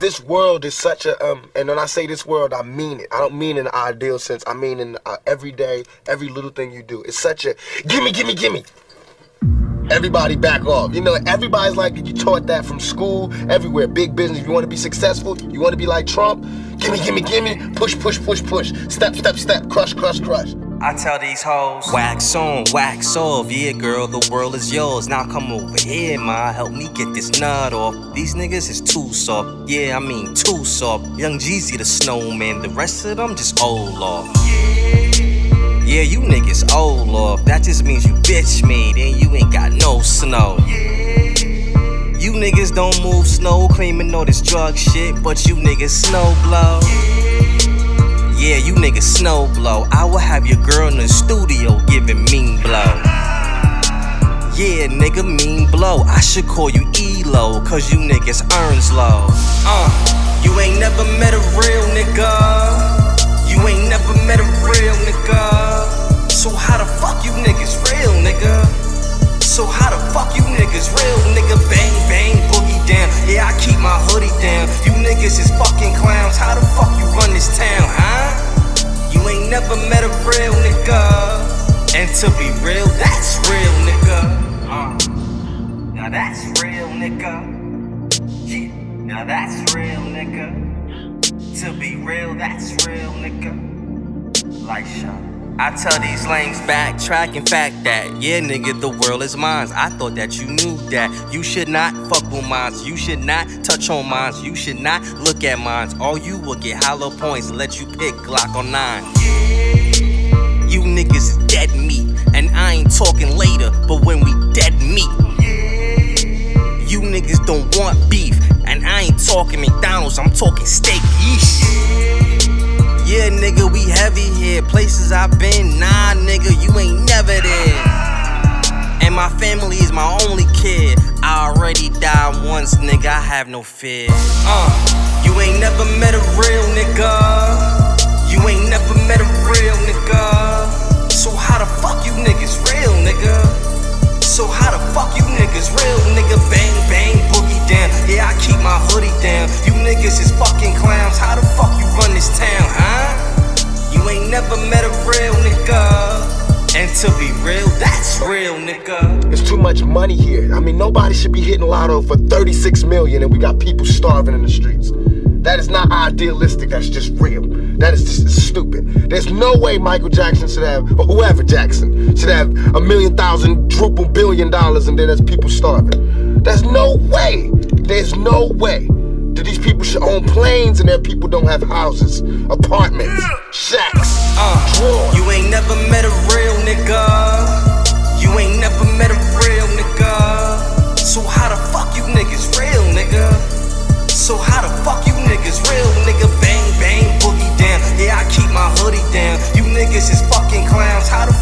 this world is such a um and when i say this world i mean it. I don't mean in the ideal sense. I mean in uh, every day every little thing you do. It's such a gimme gimme gimme. Everybody back off. You know everybody's like you taught that from school everywhere. Big business. You want to be successful you want to be like trump gimme gimme gimme. Push push push push. Step step step. Crush crush crush I tell these hoes, wax on, wax off. Yeah, girl, the world is yours. Now come over here, ma. Help me get this nut off. These niggas is too soft. Yeah, I mean too soft. Young Jeezy the snowman. The rest of them just old off. Yeah, you niggas old off. That just means you bitch made and you ain't got no snow. You niggas don't move snow, claiming all this drug shit, but you niggas snow blow. Yeah, you niggas snow blow. I will have your I should call you ELO, cause you niggas earns low. Uh, you ain't never met a real nigga. You ain't never met a real nigga. So how the fuck you niggas real, nigga? So how the fuck you niggas real, nigga? Bang, bang, boogie down. Yeah, I keep my hoodie down. You niggas is fucking clowns. How the fuck you run this town, huh? You ain't never met a real nigga. And to be real, that's real, nigga. Uh, now that's real, nigga. Yeah, now that's real, nigga. To be real, that's real, nigga. Like shot. I tell these lames backtrack and fact that yeah nigga the world is mine. I thought that you knew that you should not fuck with mines. You should not touch on mines. You should not look at mines. All you will get hollow points. Let you pick Glock on nine. You niggas is dead meat, and I ain't talking later, but when we dead meat. Talking McDonald's. I'm talking steak. Yeesh. Yeah, nigga, we heavy here. Places I've been, nah, nigga, you ain't never there. And my family is my only kid. I already died once, nigga, I have no fear. Uh, you ain't never met a real nigga. Nigga. There's too much money here. I mean, nobody should be hitting lotto for 36 million and we got people starving in the streets. That is not idealistic, that's just real. That is just stupid. There's no way Michael Jackson should have, or whoever Jackson, should have a million thousand, triple billion dollars and then there's people starving. There's no way. There's no way that these people should own planes and their people don't have houses, apartments, shacks, Uh, drawers. you ain't never met a real nigga. Niggas real, nigga? Bang, bang, boogie down. Yeah, I keep my hoodie down. You niggas is fucking clowns. How the